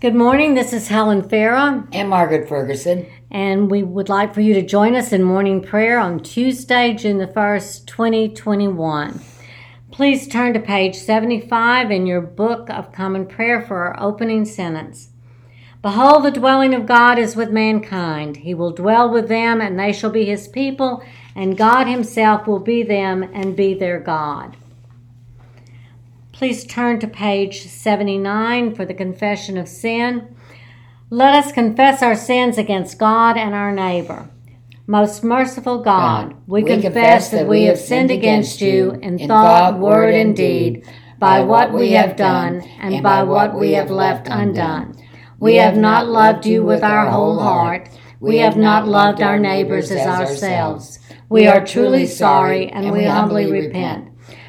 Good morning. This is Helen Farah, and Margaret Ferguson. and we would like for you to join us in morning prayer on Tuesday, June the 1st, 2021. Please turn to page 75 in your book of common prayer for our opening sentence. Behold, the dwelling of God is with mankind. He will dwell with them, and they shall be his people, and God himself will be them and be their God. Please turn to page 79 for the confession of sin. Let us confess our sins against God and our neighbor. Most merciful God, God, we, confess that we have sinned against you in thought, word, and deed, by what we have done and by what we have left undone. We have not loved you with our whole heart. We have not loved our neighbors as ourselves. We are truly sorry and we humbly repent.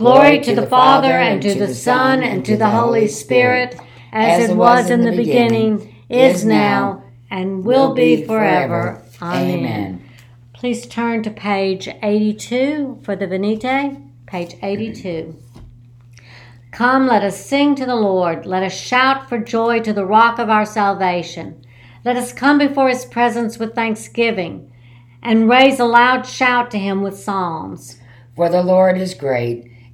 Glory to the Father, and to the Son, and to the Holy Spirit, as it was in the beginning, is now, and will be forever. Amen. Please turn to page 82 for the Venite. Page 82. Come, let us sing to the Lord. Let us shout for joy to the rock of our salvation. Let us come before his presence with thanksgiving and raise a loud shout to him with psalms. For the Lord is great,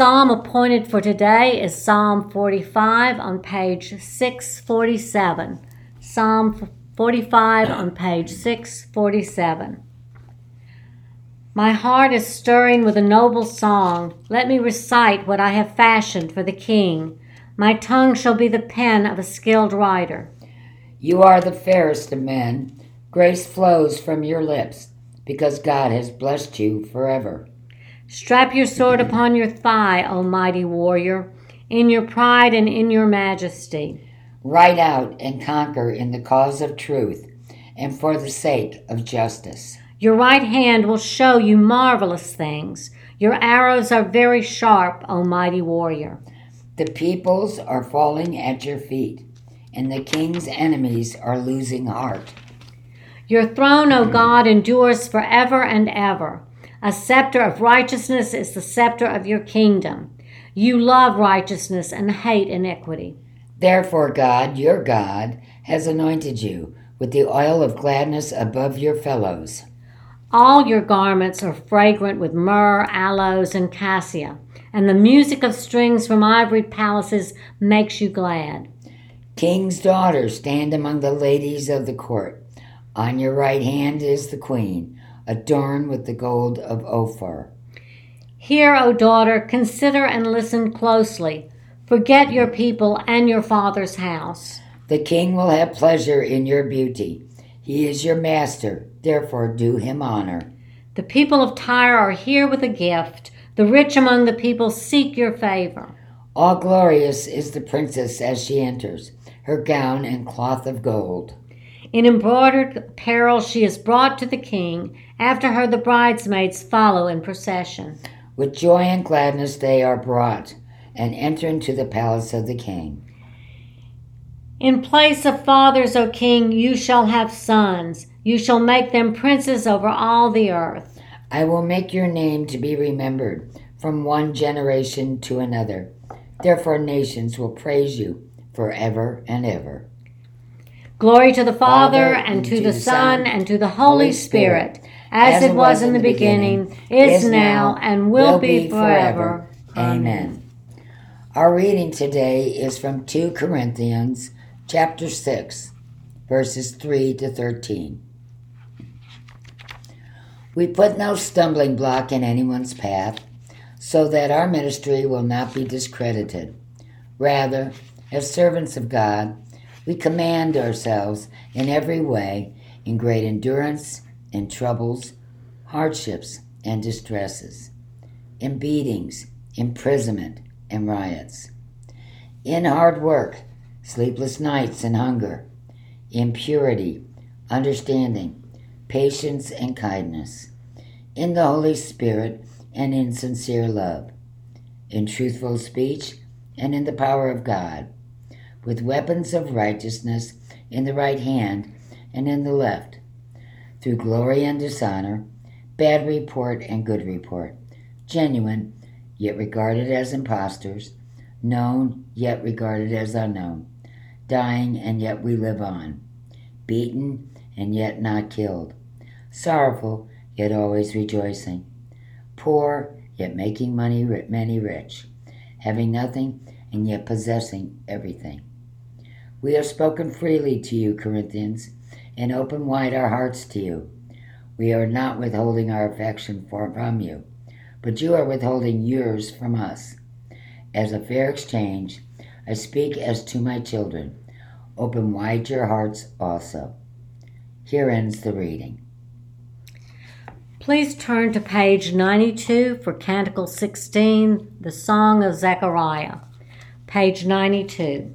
Psalm appointed for today is Psalm 45 on page 647. Psalm 45 on page 647. My heart is stirring with a noble song. Let me recite what I have fashioned for the king. My tongue shall be the pen of a skilled writer. You are the fairest of men. Grace flows from your lips, because God has blessed you forever. Strap your sword upon your thigh, O mighty warrior, in your pride and in your majesty. Ride out and conquer in the cause of truth and for the sake of justice. Your right hand will show you marvelous things. Your arrows are very sharp, O mighty warrior. The peoples are falling at your feet, and the king's enemies are losing heart. Your throne, O God, endures forever and ever. A scepter of righteousness is the scepter of your kingdom. You love righteousness and hate iniquity. Therefore, God, your God, has anointed you with the oil of gladness above your fellows. All your garments are fragrant with myrrh, aloes, and cassia, and the music of strings from ivory palaces makes you glad. King's daughters stand among the ladies of the court. On your right hand is the queen, adorned with the gold of Ophir. Hear, O daughter, consider and listen closely. Forget your people and your father's house. The king will have pleasure in your beauty. He is your master, therefore do him honor. The people of Tyre are here with a gift. The rich among the people seek your favor. All glorious is the princess as she enters, her gown and cloth of gold. In embroidered apparel she is brought to the king. After her the bridesmaids follow in procession. With joy and gladness they are brought, and enter into the palace of the king. In place of fathers, O king, you shall have sons. You shall make them princes over all the earth. I will make your name to be remembered from one generation to another. Therefore, nations will praise you forever and ever. Glory to the Father, and to the Son, and to the Holy Spirit, as it was in the beginning, is now, and will be forever. Amen. Our reading today is from 2 Corinthians chapter 6, verses 3 to 13. We put no stumbling block in anyone's path, so that our ministry will not be discredited. Rather, as servants of God, we command ourselves in every way in great endurance, in troubles, hardships, and distresses, in beatings, imprisonment, and riots, in hard work, sleepless nights and hunger, in purity, understanding, patience, and kindness, in the Holy Spirit, and in sincere love, in truthful speech, and in the power of God, with weapons of righteousness in the right hand and in the left, through glory and dishonor, bad report and good report, genuine, yet regarded as impostors, known, yet regarded as unknown, dying, and yet we live on, beaten, and yet not killed, sorrowful, yet always rejoicing, poor, yet making money many rich, having nothing, and yet possessing everything. We have spoken freely to you, Corinthians, and open wide our hearts to you. We are not withholding our affection from you, but you are withholding yours from us. As a fair exchange, I speak as to my children. Open wide your hearts also. Here ends the reading. Please turn to page 92 for Canticle 16, the Song of Zechariah. Page 92.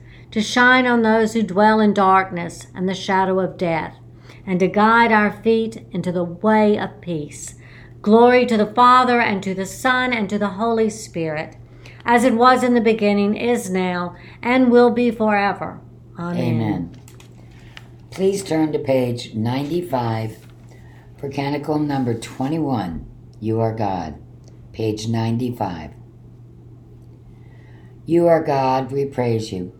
to shine on those who dwell in darkness and the shadow of death, and to guide our feet into the way of peace. Glory to the Father, and to the Son, and to the Holy Spirit, as it was in the beginning, is now, and will be forever. Amen. Amen. Please turn to page 95 for Canticle number 21, You Are God, page 95. You are God, we praise you.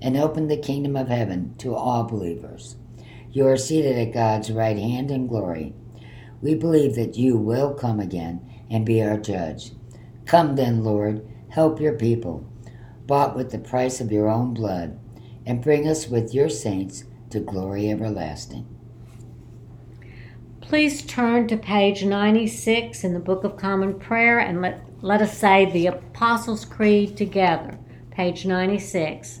and open the kingdom of heaven to all believers. You are seated at God's right hand in glory. We believe that you will come again and be our judge. Come then, Lord, help your people, bought with the price of your own blood, and bring us with your saints to glory everlasting. Please turn to page 96 in the Book of Common Prayer and let, let us say the Apostles' Creed together. Page 96.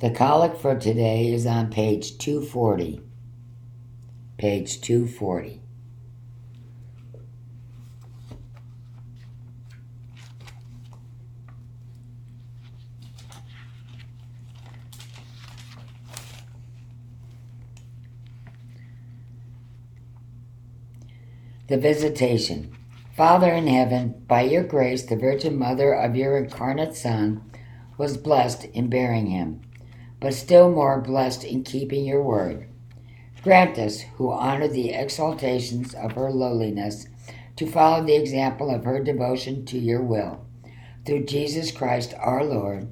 The collect for today is on page 240. Page 240. The Visitation. Father in heaven, by your grace, the Virgin Mother of your incarnate Son was blessed in bearing him, but still more blessed in keeping your word. Grant us, who honor the exaltations of her lowliness, to follow the example of her devotion to your will. Through Jesus Christ our Lord,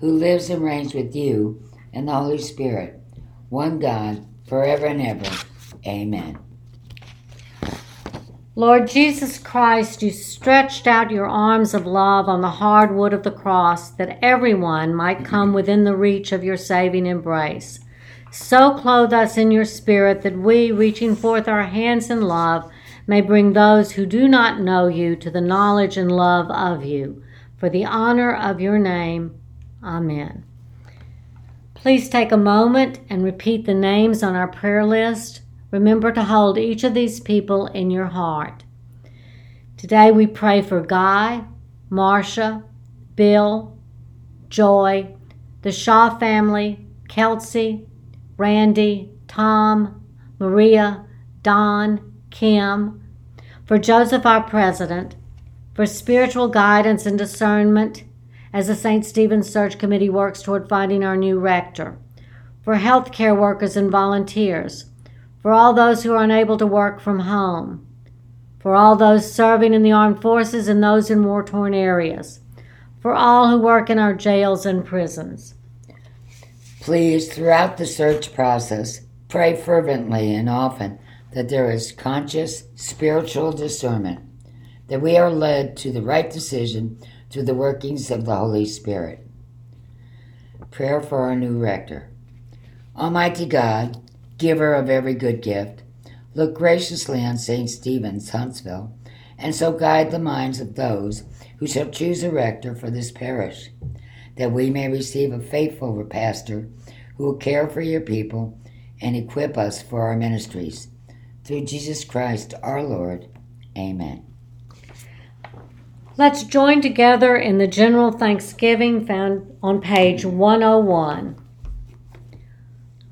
who lives and reigns with you and the Holy Spirit, one God, forever and ever. Amen. Lord Jesus Christ, you stretched out your arms of love on the hard wood of the cross that everyone might come within the reach of your saving embrace. So clothe us in your spirit that we, reaching forth our hands in love, may bring those who do not know you to the knowledge and love of you. For the honor of your name. Amen. Please take a moment and repeat the names on our prayer list. Remember to hold each of these people in your heart. Today we pray for Guy, Marcia, Bill, Joy, the Shaw family, Kelsey, Randy, Tom, Maria, Don, Kim, for Joseph, our president, for spiritual guidance and discernment as the St. Stephen's Search Committee works toward finding our new rector, for healthcare workers and volunteers for all those who are unable to work from home, for all those serving in the armed forces and those in war torn areas, for all who work in our jails and prisons. Please, throughout the search process, pray fervently and often that there is conscious spiritual discernment, that we are led to the right decision through the workings of the Holy Spirit. Prayer for our new rector. Almighty God, giver of every good gift, look graciously on St. Stephen's, Huntsville, and so guide the minds of those who shall choose a rector for this parish, that we may receive a faithful pastor who will care for your people and equip us for our ministries. Through Jesus Christ our Lord. Amen. Let's join together in the general thanksgiving found on page 101.